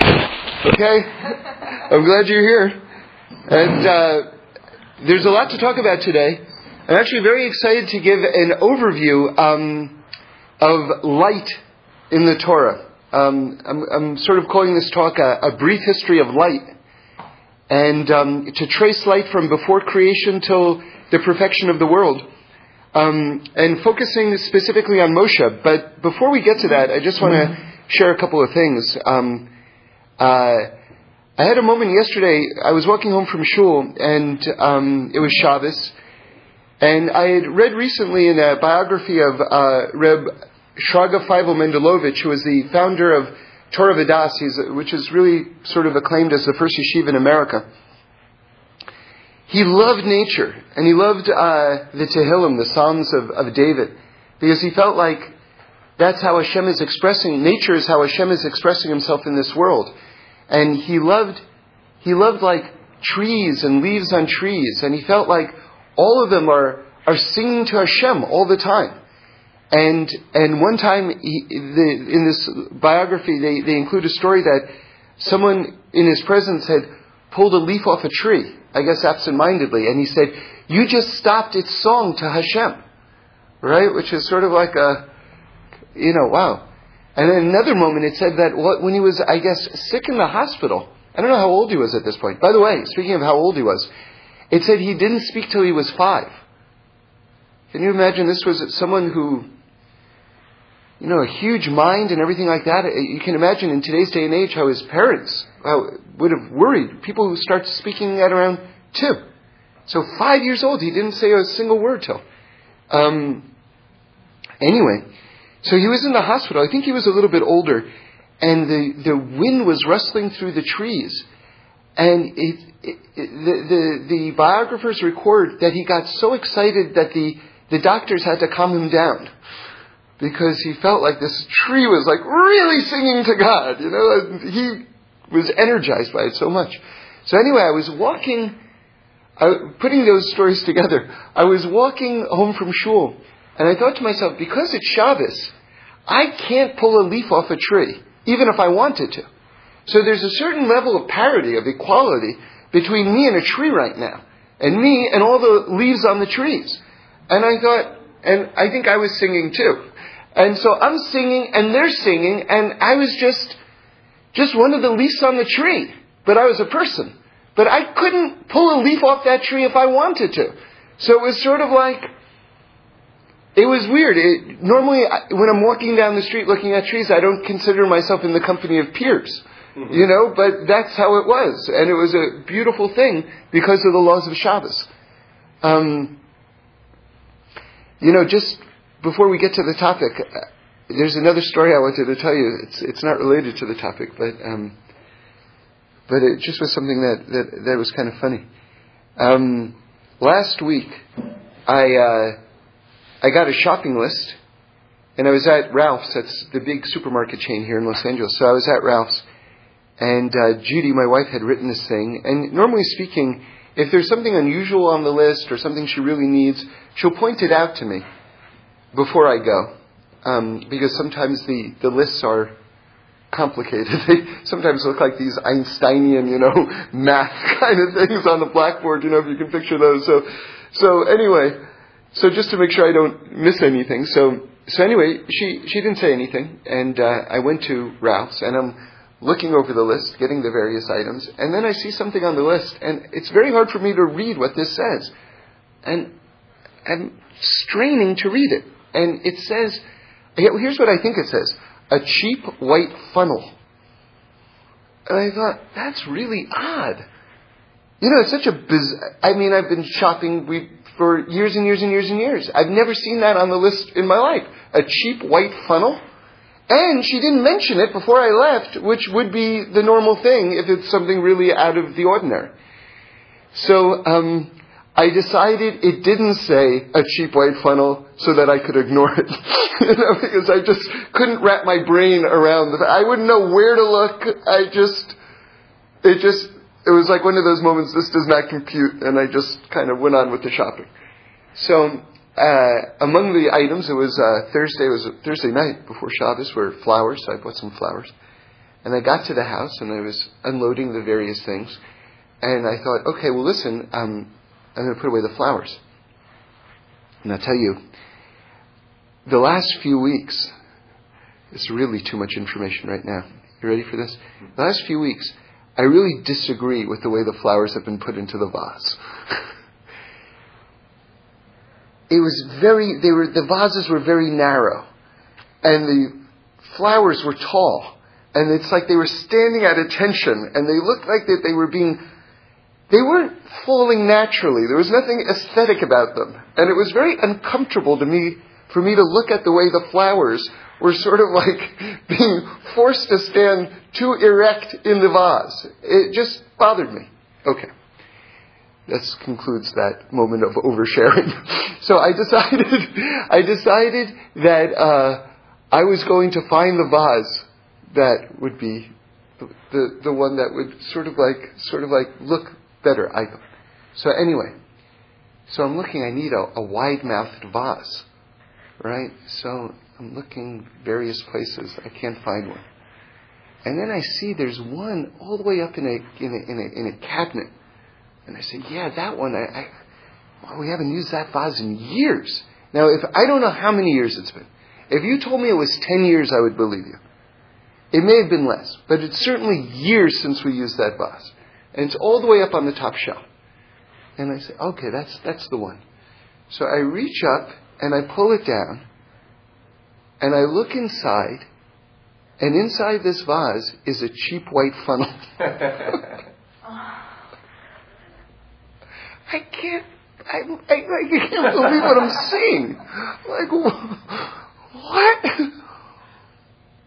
Okay? I'm glad you're here. And uh, there's a lot to talk about today. I'm actually very excited to give an overview um, of light in the Torah. Um, I'm, I'm, sort of calling this talk a, a brief history of light. And um, to trace light from before creation till the perfection of the world. Um, and focusing specifically on Moshe. But before we get to that, I just want to share a couple of things. Um, uh, I had a moment yesterday. I was walking home from shul, and um, it was Shabbos, and I had read recently in a biography of uh, Reb Shraga Feivel Mendlowitz, who was the founder of Torah Vodaas, which is really sort of acclaimed as the first yeshiva in America. He loved nature, and he loved uh, the Tehillim, the Psalms of, of David, because he felt like that's how Hashem is expressing, nature is how Hashem is expressing himself in this world. And he loved, he loved like trees and leaves on trees, and he felt like all of them are, are singing to Hashem all the time. And, and one time he, the, in this biography, they, they include a story that someone in his presence had pulled a leaf off a tree, I guess absentmindedly, and he said, You just stopped its song to Hashem. Right? Which is sort of like a, you know, wow. And then another moment it said that when he was, I guess, sick in the hospital, I don't know how old he was at this point. By the way, speaking of how old he was, it said he didn't speak till he was five. Can you imagine this was someone who, you know, a huge mind and everything like that? You can imagine in today's day and age how his parents how, would have worried. People who start speaking at around two. So five years old, he didn't say a single word till. Um, anyway, so he was in the hospital. I think he was a little bit older, and the, the wind was rustling through the trees. And it, it, the, the, the biographers record that he got so excited that the, the doctors had to calm him down because he felt like this tree was like really singing to God. You know, he was energized by it so much. So anyway, I was walking, I, putting those stories together. I was walking home from shul, and I thought to myself, because it's Shabbos, I can't pull a leaf off a tree, even if I wanted to. So there's a certain level of parity, of equality, between me and a tree right now, and me and all the leaves on the trees. And I thought, and I think I was singing too. And so I'm singing, and they're singing, and I was just, just one of the leaves on the tree. But I was a person. But I couldn't pull a leaf off that tree if I wanted to. So it was sort of like, it was weird. It, normally, when I'm walking down the street looking at trees, I don't consider myself in the company of peers. Mm-hmm. You know, but that's how it was. And it was a beautiful thing because of the laws of Shabbos. Um, you know, just before we get to the topic, uh, there's another story I wanted to tell you. It's, it's not related to the topic, but, um, but it just was something that, that, that was kind of funny. Um, last week, I, uh, I got a shopping list, and I was at Ralph's. That's the big supermarket chain here in Los Angeles. So I was at Ralph's, and uh, Judy, my wife, had written this thing. And normally speaking, if there's something unusual on the list or something she really needs, she'll point it out to me before I go. Um, because sometimes the, the lists are complicated. They sometimes look like these Einsteinian, you know, math kind of things on the blackboard, you know, if you can picture those. So, so anyway, so just to make sure I don't miss anything. So, so anyway, she, she didn't say anything, and uh, I went to Ralph's, and I'm looking over the list, getting the various items, and then I see something on the list, and it's very hard for me to read what this says. And I'm straining to read it. And it says, here's what I think it says a cheap white funnel. And I thought, that's really odd. You know, it's such a biz. I mean, I've been shopping we, for years and years and years and years. I've never seen that on the list in my life. A cheap white funnel? And she didn't mention it before I left, which would be the normal thing if it's something really out of the ordinary. So um, I decided it didn't say a cheap white funnel so that I could ignore it. you know, because I just couldn't wrap my brain around the I wouldn't know where to look. I just, it just, it was like one of those moments, this does not compute, and I just kind of went on with the shopping. So uh, among the items, it was uh, Thursday. It was Thursday night before Shabbos, were flowers. So I bought some flowers, And I got to the house and I was unloading the various things. And I thought, okay, well, listen, um, I'm going to put away the flowers. And I'll tell you, the last few weeks, it's really too much information right now. You ready for this? The last few weeks, I really disagree with the way the flowers have been put into the vase. it was very, they were, the vases were very narrow. And the flowers were tall. And it's like they were standing at attention. And they looked like that they were being they weren't falling naturally. There was nothing aesthetic about them. And it was very uncomfortable to me, for me to look at the way the flowers were sort of like being forced to stand too erect in the vase. It just bothered me. Okay. This concludes that moment of oversharing. so I decided, I decided that uh, I was going to find the vase that would be the, the, the one that would sort of like sort of like look better, I. So anyway, so I'm looking, I need a, a wide-mouthed vase, right? So I'm looking various places. I can't find one. And then I see there's one all the way up in a, in a, in a, in a cabinet. And I say, yeah, that one, I, I well, we haven't used that vase in years. Now, if I don't know how many years it's been. If you told me it was 10 years, I would believe you. It may have been less, but it's certainly years since we used that vase and it's all the way up on the top shelf. And I say, okay, that's, that's the one. So I reach up and I pull it down and I look inside and inside this vase is a cheap white funnel. I can't, I, I, I can't believe what I'm seeing. Like, what?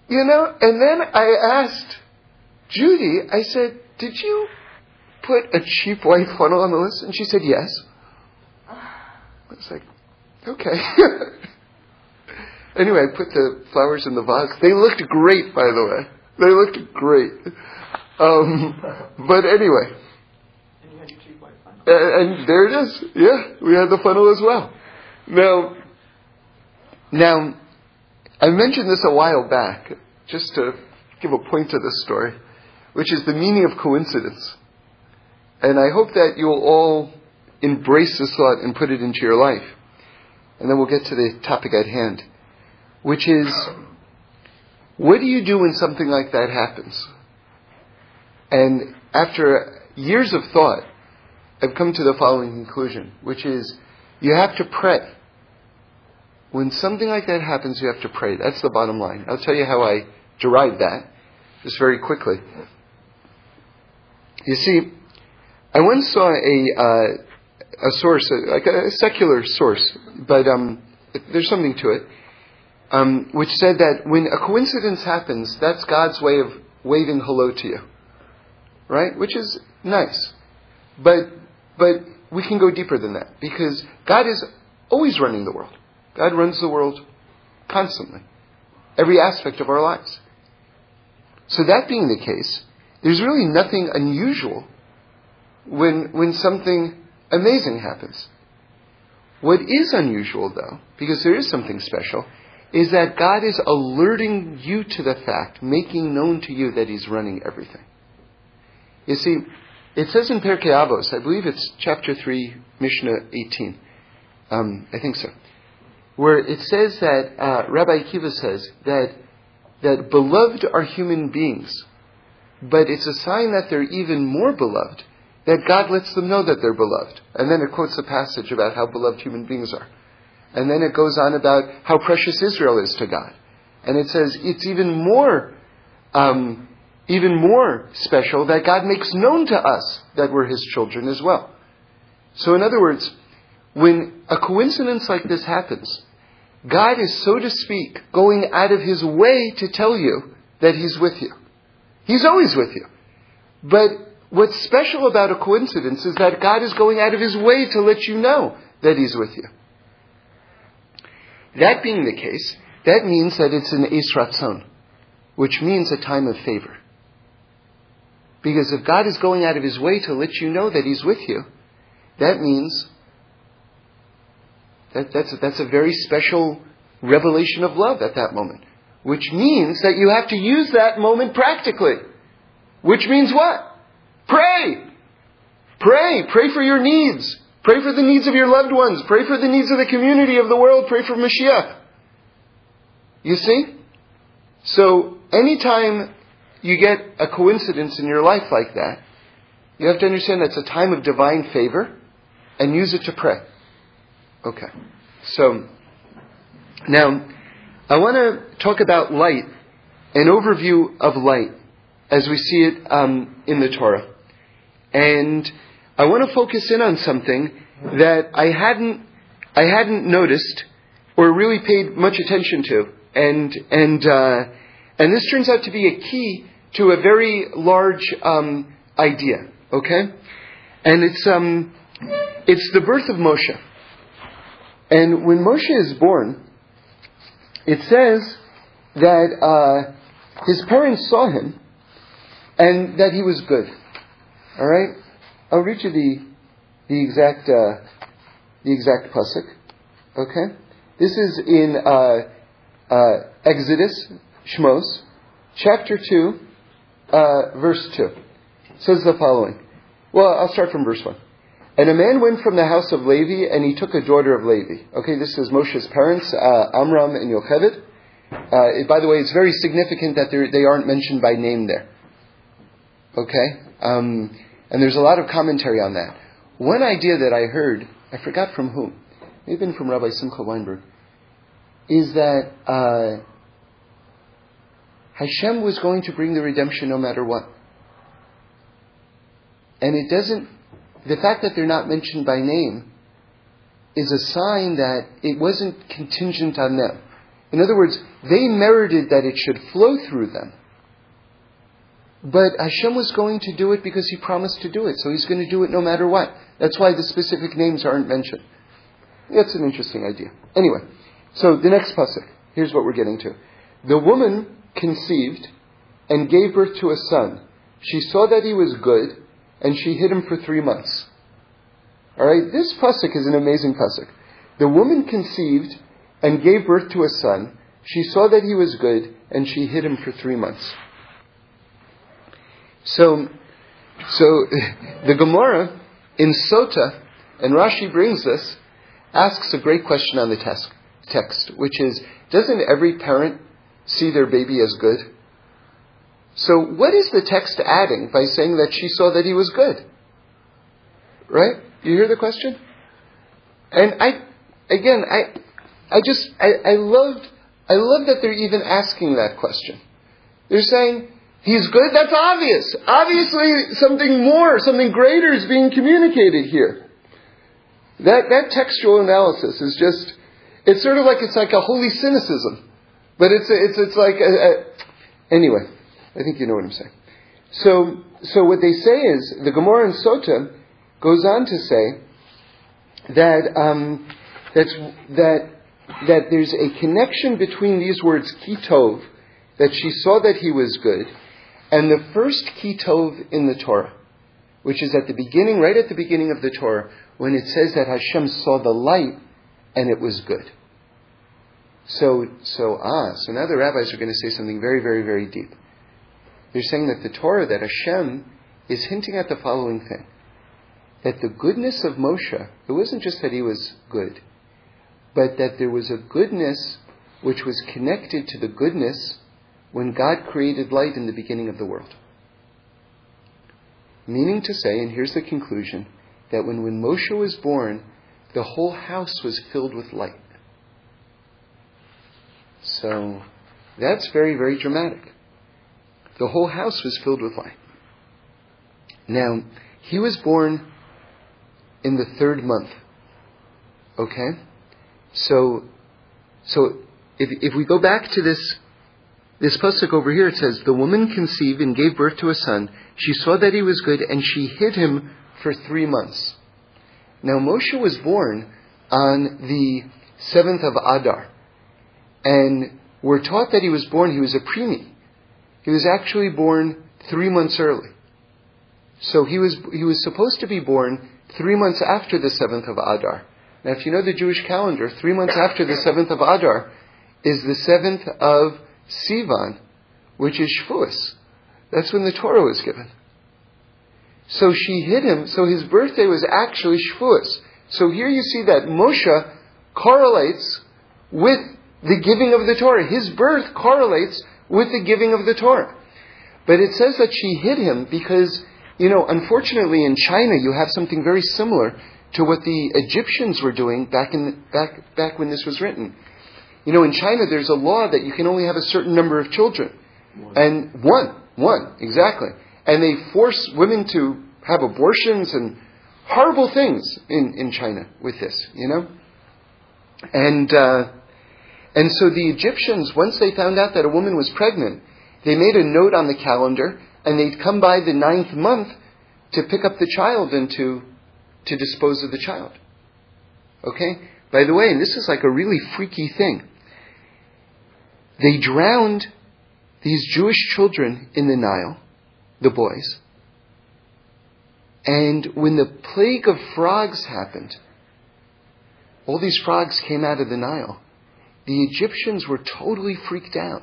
You know, and then I asked Judy, I said, did you put a cheap white funnel on the list? And she said, yes. I was like, okay. anyway, I put the flowers in the vase. They looked great, by the way. They looked great. Um, but anyway. And, and there it is. Yeah, we had the funnel as well. Now, now, I mentioned this a while back, just to give a point to this story, which is the meaning of coincidence. And I hope that you'll all embrace this thought and put it into your life. And then we'll get to the topic at hand, which is what do you do when something like that happens? And after years of thought, I've come to the following conclusion, which is you have to pray. When something like that happens, you have to pray. That's the bottom line. I'll tell you how I derived that, just very quickly. You see, I once saw a uh, a source, like a secular source, but um, there's something to it, um, which said that when a coincidence happens, that's God's way of waving hello to you, right? Which is nice, but but we can go deeper than that because God is always running the world. God runs the world constantly, every aspect of our lives. So that being the case, there's really nothing unusual when, when something amazing happens. What is unusual, though, because there is something special, is that God is alerting you to the fact, making known to you that He's running everything. You see, it says in Pirkei Avos, I believe it's chapter 3, Mishnah 18. Um, I think so. Where it says that, uh, Rabbi Akiva says that, that beloved are human beings, but it's a sign that they're even more beloved that God lets them know that they're beloved. And then it quotes a passage about how beloved human beings are. And then it goes on about how precious Israel is to God. And it says it's even more, um, even more special that God makes known to us that we're His children as well. So in other words, when a coincidence like this happens, God is, so to speak, going out of His way to tell you that He's with you. He's always with you. But what's special about a coincidence is that God is going out of his way to let you know that he's with you. That being the case, that means that it's an Eis Ratzon, which means a time of favor. Because if God is going out of his way to let you know that he's with you, that means that that's, that's a very special revelation of love at that moment. which means that you have to use that moment practically. Which means what? Pray! Pray! Pray for your needs. Pray for the needs of your loved ones. Pray for the needs of the community, of the world. Pray for Mashiach. You see? So, anytime you get a coincidence in your life like that, you have to understand that's a time of divine favor and use it to pray. Okay. So, now, I want to talk about light, an overview of light as we see it um, in the Torah. And I want to focus in on something that I hadn't, I hadn't noticed or really paid much attention to. And, and, uh, and this turns out to be a key to a very large um, idea, okay? And it's, um, it's the birth of Moshe. And when Moshe is born, it says that uh, his parents saw him and that he was good. All right? I'll read you the, the exact, uh, the exact pasuk. Okay? This is in uh, uh, Exodus, Shmos, chapter 2, uh, verse 2. It says the following. Well, I'll start from verse 1. And a man went from the house of Levi, and he took a daughter of Levi. Okay, this is Moshe's parents, uh, Amram and Yocheved. Uh, it, by the way, it's very significant that they aren't mentioned by name there. Okay? Um, and there's a lot of commentary on that. One idea that I heard, I forgot from whom, maybe from Rabbi Simcha Weinberg, is that uh, Hashem was going to bring the redemption no matter what. And it doesn't, the fact that they're not mentioned by name is a sign that it wasn't contingent on them. In other words, they merited that it should flow through them. But Hashem was going to do it because He promised to do it, so He's going to do it no matter what. That's why the specific names aren't mentioned. That's an interesting idea. Anyway, so the next pasuk. Here's what we're getting to. The woman conceived and gave birth to a son. She saw that he was good, and she hid him for three months. All right, this pasuk is an amazing pasuk. The woman conceived and gave birth to a son. She saw that he was good, and she hid him for three months. So, so the Gemara in Sota, and Rashi brings this, asks a great question on the text, which is, doesn't every parent see their baby as good? So what is the text adding by saying that she saw that he was good? Right? You hear the question? And I, again, I, I just, I, I loved, I love that they're even asking that question. They're saying, He's good, that's obvious. Obviously, something more, something greater is being communicated here. That, that textual analysis is just, it's sort of like, it's like a holy cynicism. But it's, it's, it's like, a, a, anyway, I think you know what I'm saying. So, so what they say is, the Gemara in Sota goes on to say that, um, that's, that, that there's a connection between these words, kitov, that she saw that he was good, and the first kitov in the Torah, which is at the beginning, right at the beginning of the Torah, when it says that Hashem saw the light and it was good. So, so ah, so now the rabbis are going to say something very, very, very deep. They're saying that the Torah, that Hashem is hinting at the following thing. That the goodness of Moshe, it wasn't just that he was good, but that there was a goodness which was connected to the goodness when God created light in the beginning of the world. Meaning to say, and here's the conclusion, that when, when Moshe was born, the whole house was filled with light. So that's very, very dramatic. The whole house was filled with light. Now, he was born in the third month. Okay? So, so if, if we go back to this this pasuk over here, it says, The woman conceived and gave birth to a son. She saw that he was good, and she hid him for three months. Now, Moshe was born on the seventh of Adar. And we're taught that he was born, he was a preemie. He was actually born three months early. So he was, he was supposed to be born three months after the seventh of Adar. Now, if you know the Jewish calendar, three months after the seventh of Adar is the seventh of Sivan, which is Shavuos. That's when the Torah was given. So she hid him, so his birthday was actually Shavuos. So here you see that Moshe correlates with the giving of the Torah. His birth correlates with the giving of the Torah. But it says that she hid him because, you know, unfortunately in China you have something very similar to what the Egyptians were doing back in the, back back when this was written. You know, in China there's a law that you can only have a certain number of children. One. And one, one, exactly. And they force women to have abortions and horrible things in, in China with this, you know? And, uh, and so the Egyptians, once they found out that a woman was pregnant, they made a note on the calendar and they'd come by the ninth month to pick up the child and to, to dispose of the child. Okay? By the way, and this is like a really freaky thing. They drowned these Jewish children in the Nile, the boys. And when the plague of frogs happened, all these frogs came out of the Nile. The Egyptians were totally freaked out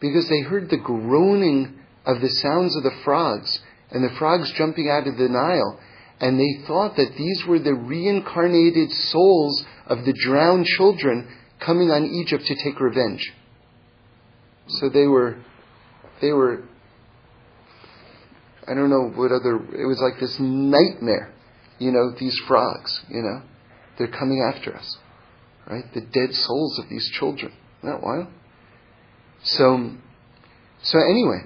because they heard the groaning of the sounds of the frogs and the frogs jumping out of the Nile. And they thought that these were the reincarnated souls of the drowned children coming on Egypt to take revenge. So they were, they were, I don't know what other, it was like this nightmare, you know, these frogs, you know. They're coming after us, right? The dead souls of these children. Isn't that wild? So, so anyway,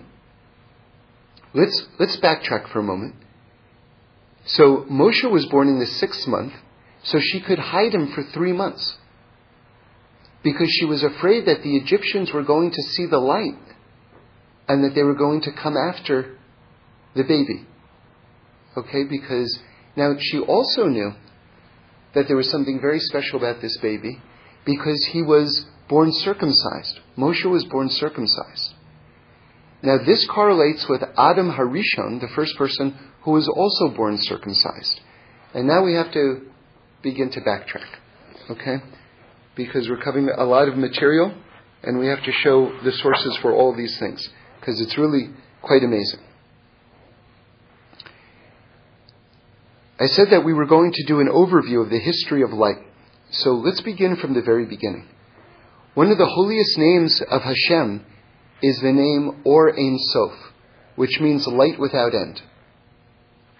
let's, let's backtrack for a moment. So Moshe was born in the sixth month, so she could hide him for three months because she was afraid that the Egyptians were going to see the light and that they were going to come after the baby. Okay, because now she also knew that there was something very special about this baby because he was born circumcised. Moshe was born circumcised. Now, this correlates with Adam Harishon, the first person who was also born circumcised. And now we have to begin to backtrack, okay? Because we're covering a lot of material and we have to show the sources for all these things because it's really quite amazing. I said that we were going to do an overview of the history of light. So let's begin from the very beginning. One of the holiest names of Hashem is the name Or Ein Sof, which means light without end.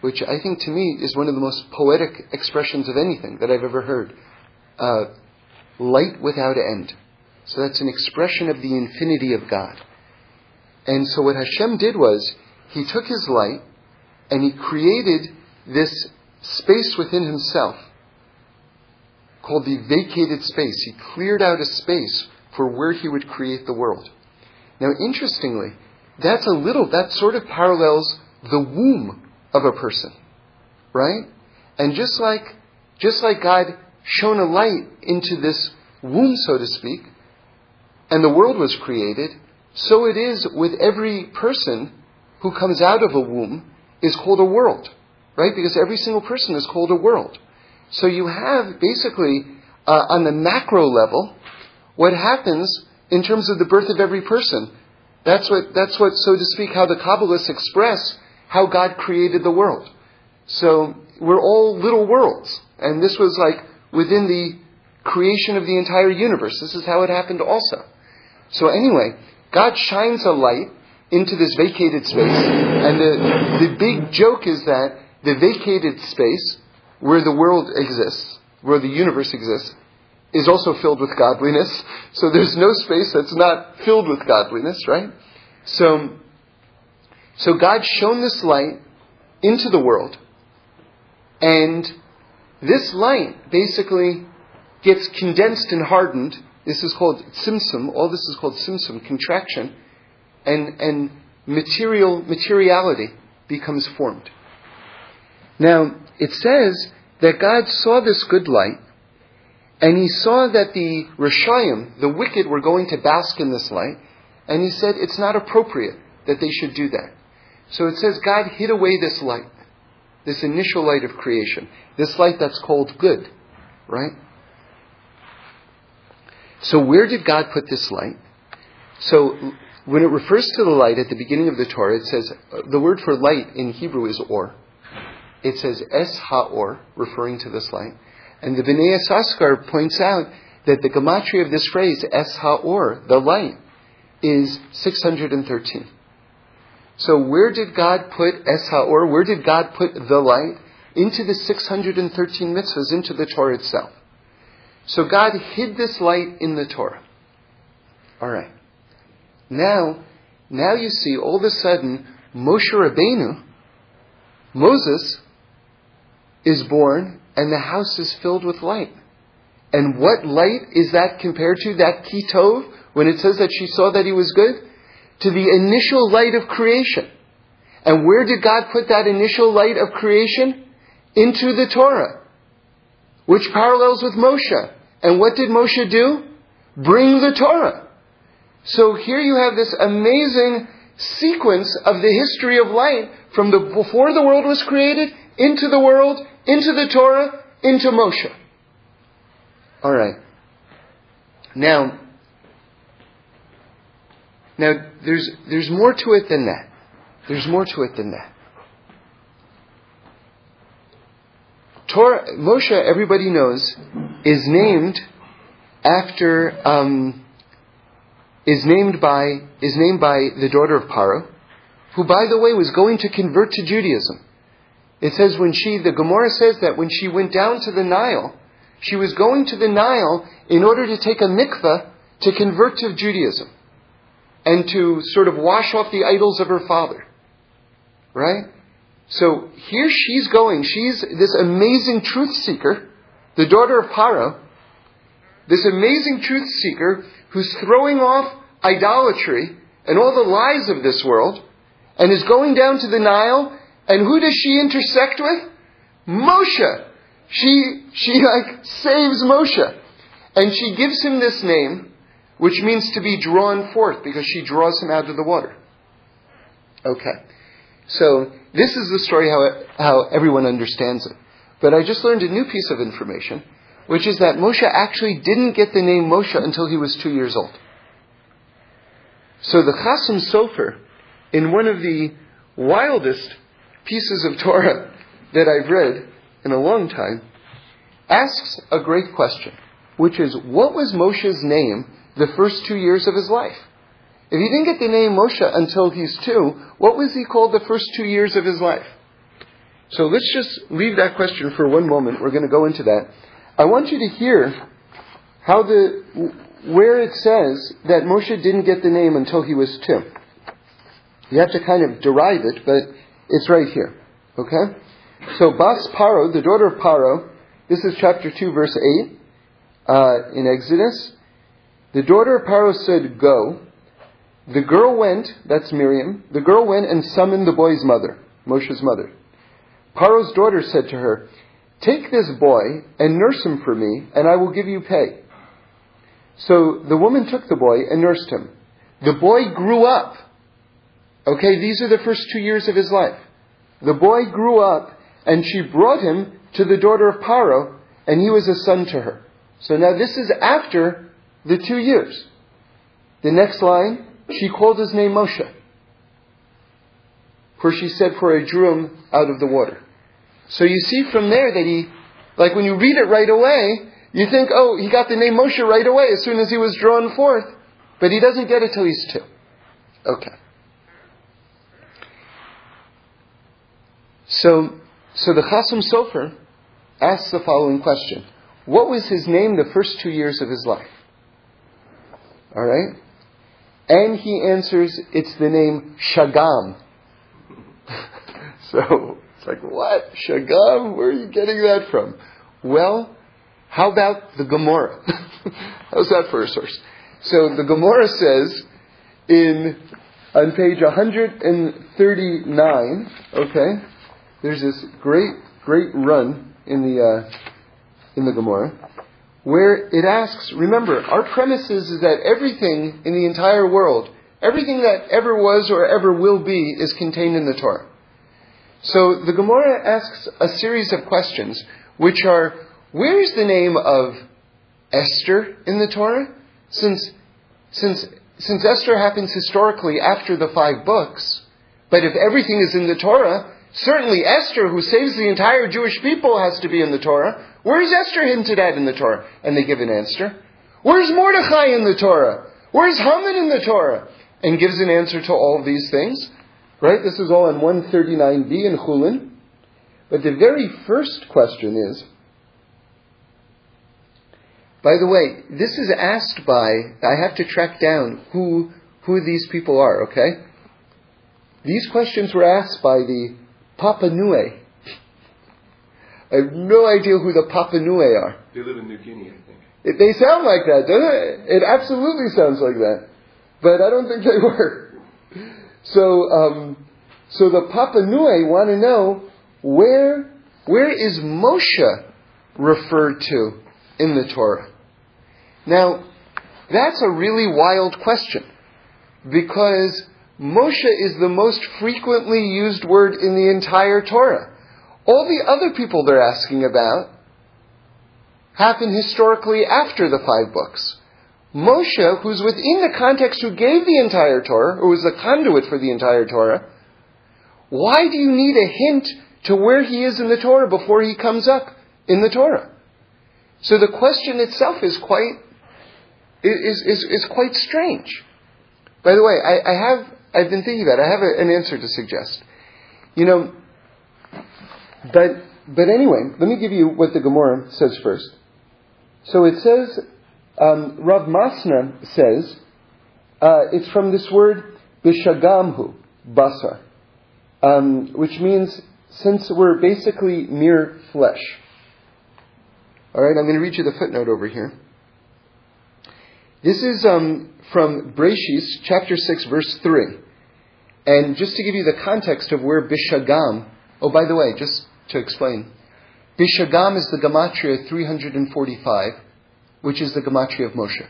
Which I think to me is one of the most poetic expressions of anything that I've ever heard. Uh, light without end. So that's an expression of the infinity of God. And so what Hashem did was, He took His light and He created this space within himself called the vacated space. He cleared out a space for where he would create the world. Now, interestingly, that's a little, that sort of parallels the womb of a person, right? And just like, just like God shone a light into this womb, so to speak, and the world was created, so it is with every person who comes out of a womb is called a world right? Because every single person is called a world. So you have basically, uh, on the macro level, what happens in terms of the birth of every person. That's what, that's what, so to speak, how the Kabbalists express how God created the world. So we're all little worlds. And this was like within the creation of the entire universe. This is how it happened also. So anyway, God shines a light into this vacated space. And the, the big joke is that the vacated space where the world exists, where the universe exists, is also filled with godliness. So there's no space that's not filled with godliness, right? So, so God shone this light into the world, and this light basically gets condensed and hardened. This is called tzimtzum. All this is called tzimtzum, contraction, and and material materiality becomes formed. Now, it says that God saw this good light, and he saw that the Rishayim, the wicked, were going to bask in this light, and he said it's not appropriate that they should do that. So it says God hid away this light, this initial light of creation, this light that's called good, right? So where did God put this light? So when it refers to the light at the beginning of the Torah, it says the word for light in Hebrew is or. It says es ha-or, referring to this light. And the Bnei Yissaschar points out that the gematria of this phrase, es ha-or, the light, is 613. So where did God put es where did God put the light? Into the 613 mitzvahs, into the Torah itself. So God hid this light in the Torah. Alright. Now, now you see all of a sudden Moshe Rabbeinu, Moses, is born and the house is filled with light. And what light is that compared to? That kitov, when it says that she saw that he was good? To the initial light of creation. And where did God put that initial light of creation? Into the Torah, which parallels with Moshe. And what did Moshe do? Bring the Torah. So here you have this amazing sequence of the history of light from the, before the world was created, into the world, into the Torah, into Moshe. Alright. Now, now there's, there's more to it than that. There's more to it than that. Torah, Moshe, everybody knows, is named after um, is named by is named by the daughter of Paro, who, by the way, was going to convert to Judaism. It says when she, the Gemara says that when she went down to the Nile, she was going to the Nile in order to take a mikveh to convert to Judaism and to sort of wash off the idols of her father. Right? So here she's going. She's this amazing truth seeker, the daughter of Paro, this amazing truth seeker who's throwing off idolatry and all the lies of this world and is going down to the Nile. And who does she intersect with? Moshe. She, she like saves Moshe. And she gives him this name, which means to be drawn forth because she draws him out of the water. Okay. So this is the story how, it, how everyone understands it. But I just learned a new piece of information, which is that Moshe actually didn't get the name Moshe until he was two years old. So the Chasam Sofer, in one of the wildest pieces of Torah that I've read in a long time, asks a great question, which is, what was Moshe's name the first two years of his life? If he didn't get the name Moshe until he's two, what was he called the first two years of his life? So let's just leave that question for one moment. We're going to go into that. I want you to hear how the, where it says that Moshe didn't get the name until he was two. You have to kind of derive it, but it's right here. Okay? So Bas Paro, the daughter of Paro, this is chapter 2, verse 8, uh, in Exodus. The daughter of Paro said, Go. The girl went, that's Miriam, the girl went and summoned the boy's mother, Moshe's mother. Paro's daughter said to her, Take this boy and nurse him for me, and I will give you pay. So the woman took the boy and nursed him. The boy grew up. Okay, these are the first two years of his life. The boy grew up, and she brought him to the daughter of Paro, and he was a son to her. So now this is after the two years. The next line, she called his name Moshe. For she said, For I drew him out of the water. So you see from there that he, like when you read it right away, you think, oh, he got the name Moshe right away as soon as he was drawn forth. But he doesn't get it till he's two. Okay. So, so the Chasam Sofer asks the following question. What was his name the first two years of his life? Alright? And he answers, it's the name Shagam. so, it's like, what? Shagam? Where are you getting that from? Well, how about the Gemara? How's that for a source? So the Gemara says in on page 139, okay, there's this great, great run in the uh, in the Gemara where it asks, remember, our premise is, is that everything in the entire world, everything that ever was or ever will be, is contained in the Torah. So the Gemara asks a series of questions, which are, where's the name of Esther in the Torah? Since, since since Esther happens historically after the five books, but if everything is in the Torah, certainly Esther, who saves the entire Jewish people, has to be in the Torah. Where's Esther hinted at in the Torah? And they give an answer. Where's Mordechai in the Torah? Where's Haman in the Torah? And gives an answer to all these things. Right? This is all in 139b in Chulin. But the very first question is, by the way, this is asked by, I have to track down who, who these people are, okay? These questions were asked by the Papa. I have no idea who the Papa are. They live in New Guinea, I think. It, they sound like that, doesn't it? It absolutely sounds like that. But I don't think they were. So, um, so the Papa want to know where, where is Moshe referred to in the Torah? Now, that's a really wild question because Moshe is the most frequently used word in the entire Torah. All the other people they're asking about happen historically after the five books. Moshe, who's within the context who gave the entire Torah, who was the conduit for the entire Torah, why do you need a hint to where he is in the Torah before he comes up in the Torah? So the question itself is quite is, is, is quite strange. By the way, I, I have I've been thinking about it. I have a, an answer to suggest. You know, but but anyway, let me give you what the Gemara says first. So it says, um, Rav Masna says, uh, it's from this word bishagamhu, basar, um, which means since we're basically mere flesh. All right, I'm going to read you the footnote over here. This is um, from Breshis, chapter 6, verse 3. And just to give you the context of where Bishagam, oh, by the way, just to explain, Bishagam is the Gematria 345, which is the Gematria of Moshe.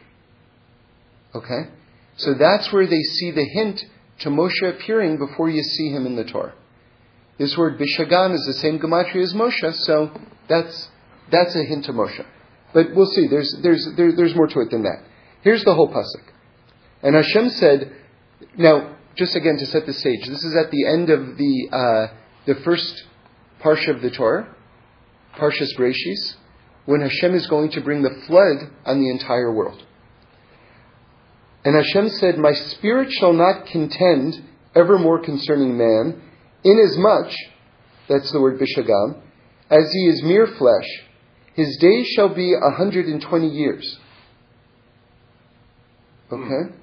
Okay? So that's where they see the hint to Moshe appearing before you see him in the Torah. This word Bishagam is the same Gematria as Moshe, so that's, that's a hint to Moshe. But we'll see, there's, there's, there, there's more to it than that. Here's the whole pasuk. And Hashem said, now, just again to set the stage, this is at the end of the, uh, the first parsha of the Torah, Parshas Breshis, when Hashem is going to bring the flood on the entire world. And Hashem said, My spirit shall not contend evermore concerning man, inasmuch, that's the word Bishagam, as he is mere flesh, his days shall be a hundred and twenty years. Okay?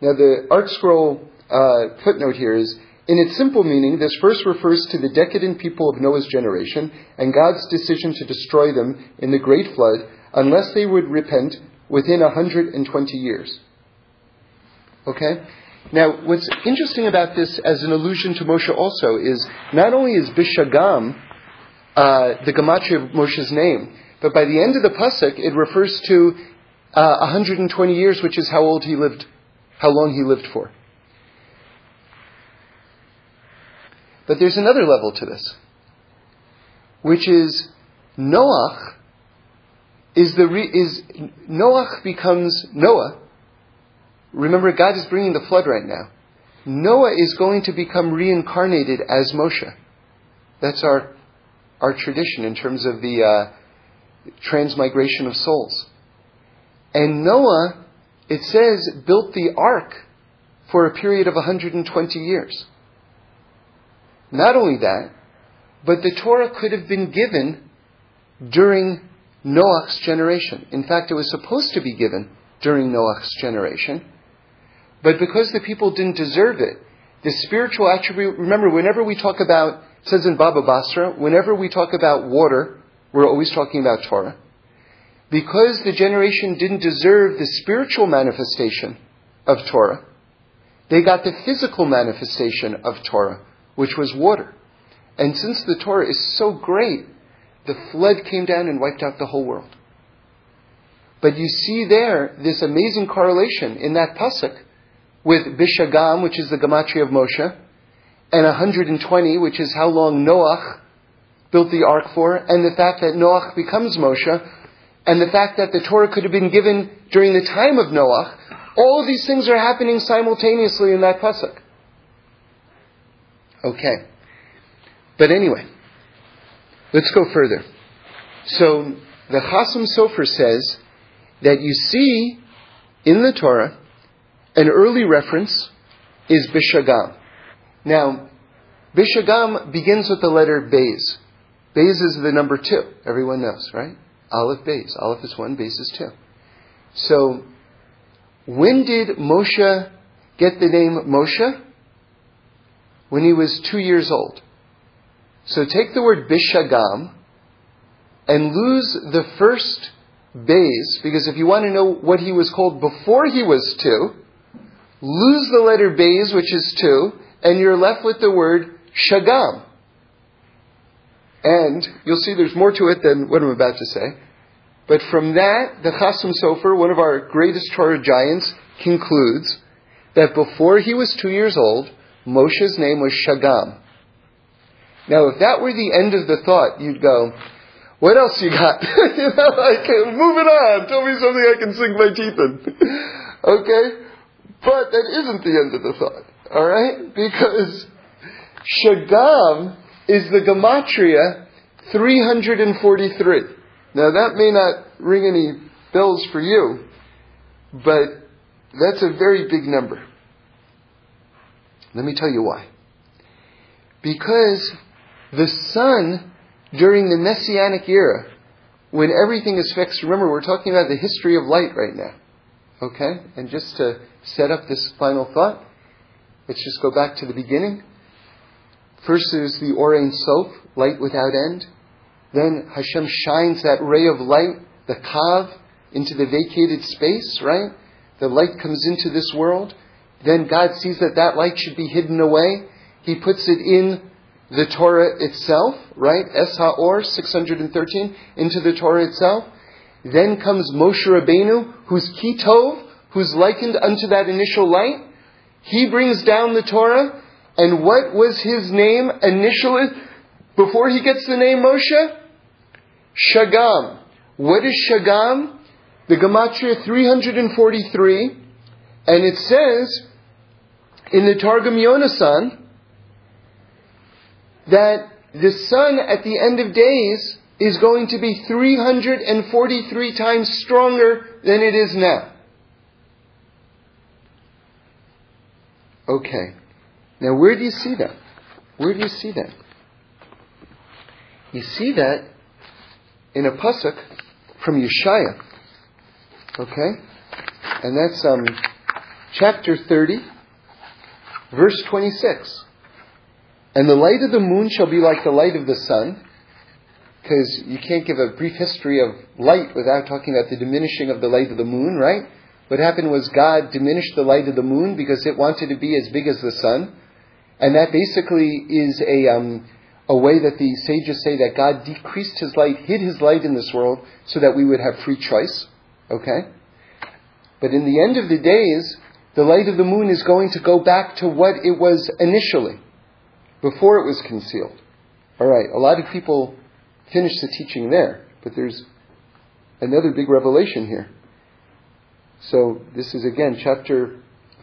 Now, the ArtScroll uh, footnote here is in its simple meaning, this verse refers to the decadent people of Noah's generation and God's decision to destroy them in the great flood unless they would repent within 120 years. Okay? Now, what's interesting about this as an allusion to Moshe also is not only is Bishagam uh, the gematria of Moshe's name, but by the end of the pasuk, it refers to uh, 120 years, which is how old he lived, how long he lived for. But there's another level to this, which is Noach is the re, is Noach becomes Noah. Remember, God is bringing the flood right now. Noah is going to become reincarnated as Moshe. That's our our tradition in terms of the uh, transmigration of souls. And Noah, it says, built the ark for a period of 120 years. Not only that, but the Torah could have been given during Noah's generation. In fact, it was supposed to be given during Noah's generation. But because the people didn't deserve it, the spiritual attribute, remember, whenever we talk about, says in Baba Basra, whenever we talk about water, we're always talking about Torah because the generation didn't deserve the spiritual manifestation of Torah, they got the physical manifestation of Torah, which was water. And since the Torah is so great, the flood came down and wiped out the whole world. But you see there this amazing correlation in that pasuk with Bishagam, which is the gematria of Moshe, and 120, which is how long Noach built the ark for, and the fact that Noach becomes Moshe, and the fact that the Torah could have been given during the time of Noah, All of these things are happening simultaneously in that pasuk. Okay. But anyway, let's go further. So the Chasam Sofer says that you see in the Torah an early reference is Bishagam. Now, Bishagam begins with the letter Beis. Beis is the number two. Everyone knows, right? Aleph Beis. Aleph is one, Beis is two. So, when did Moshe get the name Moshe? When he was two years old. So take the word Bishagam and lose the first Beis, because if you want to know what he was called before he was two, lose the letter Beis, which is two, and you're left with the word Shagam. And you'll see there's more to it than what I'm about to say. But from that, the Chasam Sofer, one of our greatest Torah giants, concludes that before he was two years old, Moshe's name was Shagam. Now, if that were the end of the thought, you'd go, what else you got? you know, like, move on. Tell me something I can sink my teeth in. okay? But that isn't the end of the thought. Alright? Because Shagam is the Gematria 343. Now that may not ring any bells for you, but that's a very big number. Let me tell you why. Because the sun during the Messianic era, when everything is fixed, remember we're talking about the history of light right now. Okay? And just to set up this final thought, let's just go back to the beginning. First is the Or Ein Sof, light without end. Then Hashem shines that ray of light, the Kav, into the vacated space, right? The light comes into this world. Then God sees that that light should be hidden away. He puts it in the Torah itself, right? Es HaOr, 613, into the Torah itself. Then comes Moshe Rabbeinu, who's Kitov, who's likened unto that initial light. He brings down the Torah, and what was his name initially before he gets the name Moshe? Shagam. What is Shagam? The Gematria 343, and it says in the Targum Yonasan, that the sun at the end of days is going to be 343 times stronger than it is now. Okay. Now, where do you see that? Where do you see that? You see that in a pasuk from Yeshaya. Okay? And that's um, chapter 30, verse 26. And the light of the moon shall be like the light of the sun, because you can't give a brief history of light without talking about the diminishing of the light of the moon, right? What happened was God diminished the light of the moon because it wanted to be as big as the sun. And that basically is a, um, a way that the sages say that God decreased his light, hid his light in this world so that we would have free choice. Okay? But in the end of the days, the light of the moon is going to go back to what it was initially before it was concealed. All right, a lot of people finish the teaching there, but there's another big revelation here. So this is again chapter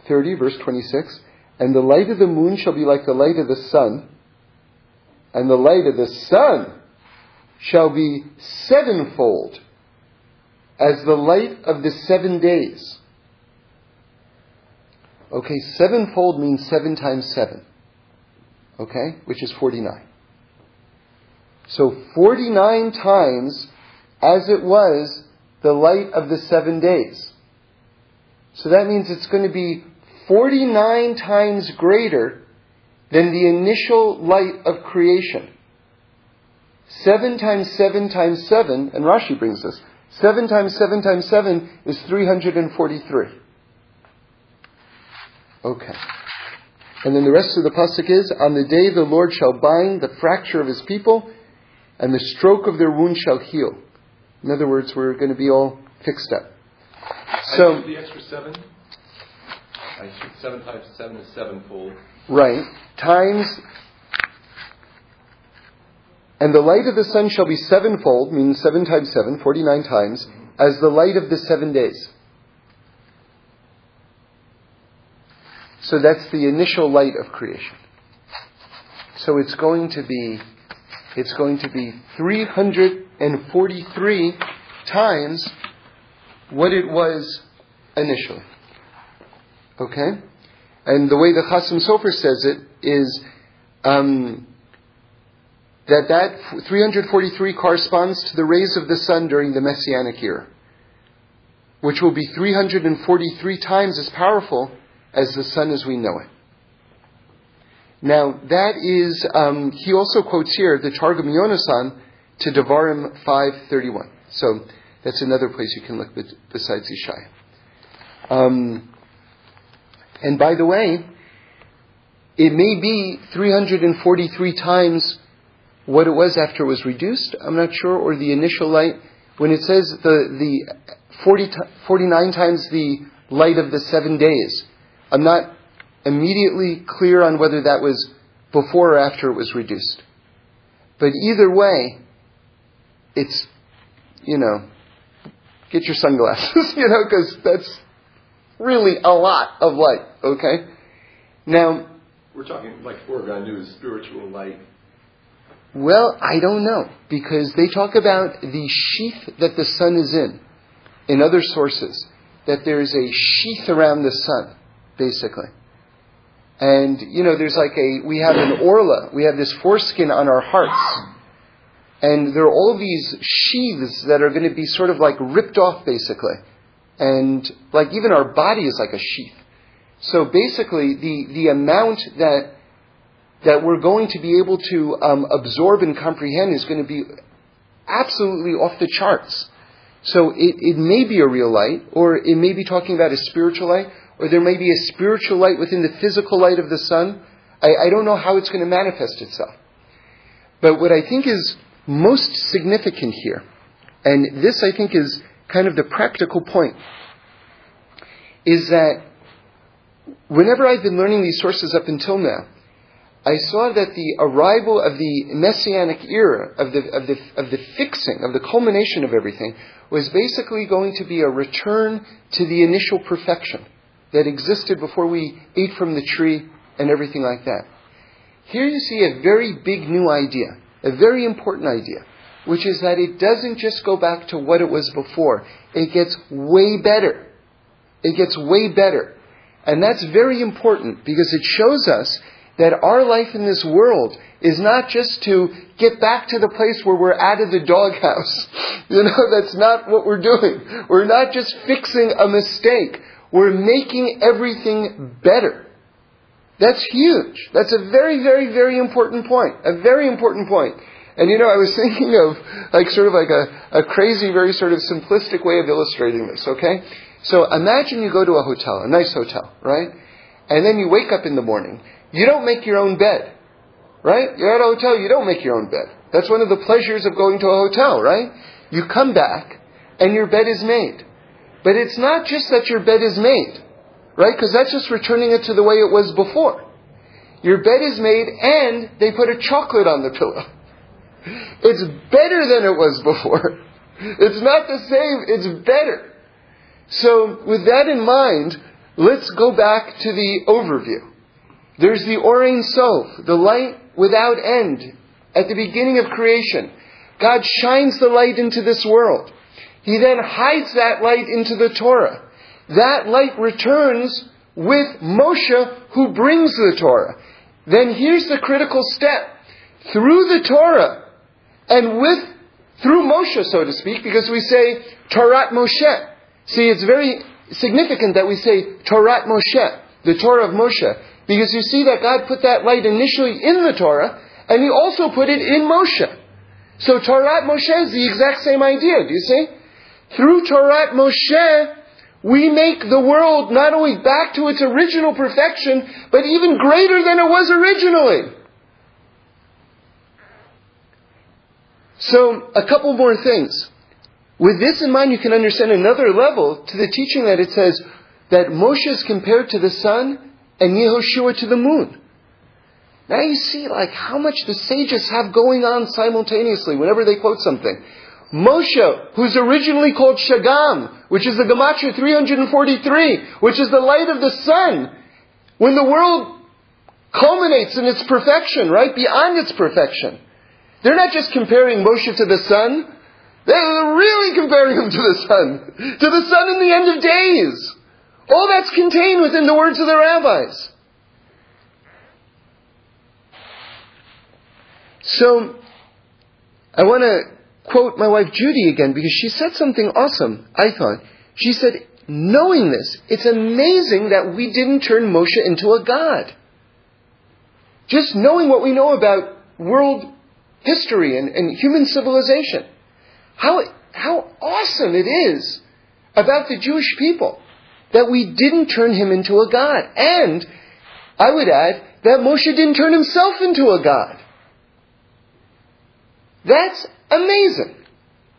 30, verse 26. And the light of the moon shall be like the light of the sun, and the light of the sun shall be sevenfold as the light of the seven days. Okay, sevenfold means seven times seven okay, which is 49. So 49 times as it was the light of the seven days. So that means it's going to be 49 times greater than the initial light of creation. 7 times 7 times 7, and Rashi brings this, 7 times 7 times 7 is 343. Okay. And then the rest of the pasuk is, On the day the Lord shall bind the fracture of his people, and the stroke of their wound shall heal. In other words, we're going to be all fixed up. So the extra seven. Seven times seven is sevenfold. Right. Times and the light of the sun shall be sevenfold, meaning seven times seven, forty-nine times, as the light of the seven days. So that's the initial light of creation. So it's going to be, it's going to be 343 times what it was initially. Okay? And the way the Chasam Sofer says it is um, that that 343 corresponds to the rays of the sun during the Messianic era, which will be 343 times as powerful as the sun as we know it. Now, that is, um, he also quotes here the Targum Yonasan to Devarim 5.31. So that's another place you can look besides Yeshaya. Um, and by the way, it may be 343 times what it was after it was reduced, I'm not sure, or the initial light. When it says the, the 40, 49 times the light of the seven days, I'm not immediately clear on whether that was before or after it was reduced. But either way, it's, you know, get your sunglasses, you know, because that's really a lot of light, okay? Now, we're talking like organu, spiritual light. Well, I don't know, because they talk about the sheath that the sun is in, in other sources, that there's a sheath around the sun, basically. And, you know, there's like a, we have an orla, we have this foreskin on our hearts. And there are all these sheaths that are going to be sort of like ripped off, basically. And like even our body is like a sheath. So basically, the, the amount that, that we're going to be able to um, absorb and comprehend is going to be absolutely off the charts. So it, it may be a real light, or it may be talking about a spiritual light, or there may be a spiritual light within the physical light of the sun. I, I don't know how it's going to manifest itself. But what I think is most significant here, and this I think is kind of the practical point, is that whenever I've been learning these sources up until now, I saw that the arrival of the messianic era, of the, of the, of the fixing, of the culmination of everything, was basically going to be a return to the initial perfection that existed before we ate from the tree and everything like that. Here you see a very big new idea, a very important idea, which is that it doesn't just go back to what it was before. It gets way better. It gets way better. And that's very important because it shows us that our life in this world is not just to get back to the place where we're out of the doghouse. You know, that's not what we're doing. We're not just fixing a mistake. We're making everything better. That's huge. That's a very, very, very important point. A very important point. And you know, I was thinking of like sort of like a, a crazy, very sort of simplistic way of illustrating this, okay? So imagine you go to a hotel, a nice hotel, right? And then you wake up in the morning. You don't make your own bed, right? You're at a hotel, you don't make your own bed. That's one of the pleasures of going to a hotel, right? You come back and your bed is made. But it's not just that your bed is made, right? Because that's just returning it to the way it was before. Your bed is made and they put a chocolate on the pillow. It's better than it was before. It's not the same, it's better. So, with that in mind, let's go back to the overview. There's the Or Ein Sof, the light without end, at the beginning of creation. God shines the light into this world. He then hides that light into the Torah. That light returns with Moshe who brings the Torah. Then here's the critical step. Through the Torah and with, through Moshe, so to speak, because we say Torah Moshe. See, it's very significant that we say Torah Moshe, the Torah of Moshe, because you see that God put that light initially in the Torah, and He also put it in Moshe. So Torah Moshe is the exact same idea, do you see? Through Torah Moshe, we make the world not only back to its original perfection, but even greater than it was originally. So, a couple more things. With this in mind, you can understand another level to the teaching that it says that Moshe is compared to the sun and Yehoshua to the moon. Now you see like how much the sages have going on simultaneously whenever they quote something. Moshe, who's originally called Shagam, which is the Gematria 343, which is the light of the sun, when the world culminates in its perfection, right? Beyond its perfection. They're not just comparing Moshe to the sun. They're really comparing him to the sun. To the sun in the end of days. All that's contained within the words of the rabbis. So, I want to quote my wife Judy again because she said something awesome, I thought. She said, knowing this, it's amazing that we didn't turn Moshe into a god. Just knowing what we know about world history and, and human civilization. How, how awesome it is about the Jewish people that we didn't turn him into a god. And I would add that Moshe didn't turn himself into a god. That's amazing.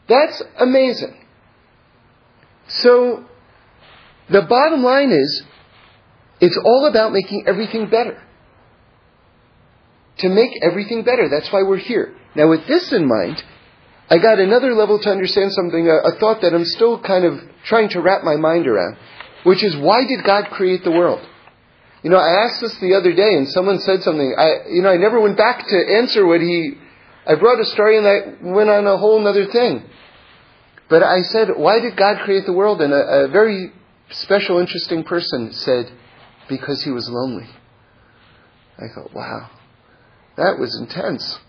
That's amazing. So, the bottom line is, it's all about making everything better. To make everything better. That's why we're here. Now, with this in mind, I got another level to understand something, a, a thought that I'm still kind of trying to wrap my mind around, which is why did God create the world? You know, I asked this the other day, and someone said something. I, you know, I never went back to answer what he. I brought a story, and I went on a whole other thing. But I said, why did God create the world? And a, a very special, interesting person said, because he was lonely. I thought, wow, that was intense.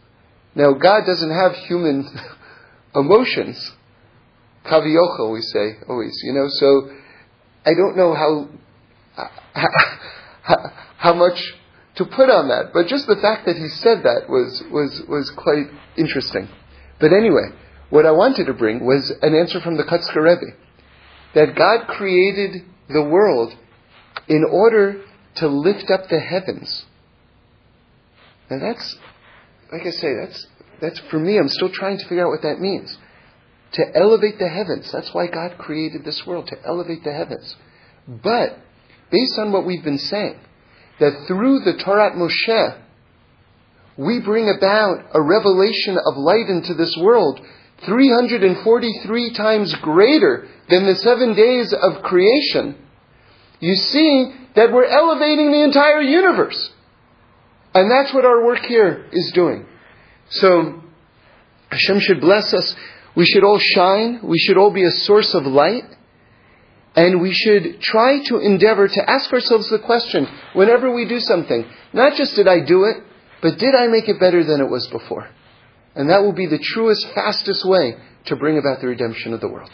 Now, God doesn't have human emotions. Kaveyachol, we say always, you know. So I don't know how, how, how much to put on that, but just the fact that he said that was was was quite interesting. But anyway, what I wanted to bring was an answer from the Kotzker Rebbe that God created the world in order to lift up the heavens. And that's, like I say, that's that's for me, I'm still trying to figure out what that means. To elevate the heavens. That's why God created this world, to elevate the heavens. But, based on what we've been saying, that through the Torah Moshe, we bring about a revelation of light into this world 343 times greater than the seven days of creation, you see that we're elevating the entire universe. And that's what our work here is doing. So, Hashem should bless us. We should all shine. We should all be a source of light. And we should try to endeavor to ask ourselves the question whenever we do something, not just did I do it, but did I make it better than it was before? And that will be the truest, fastest way to bring about the redemption of the world.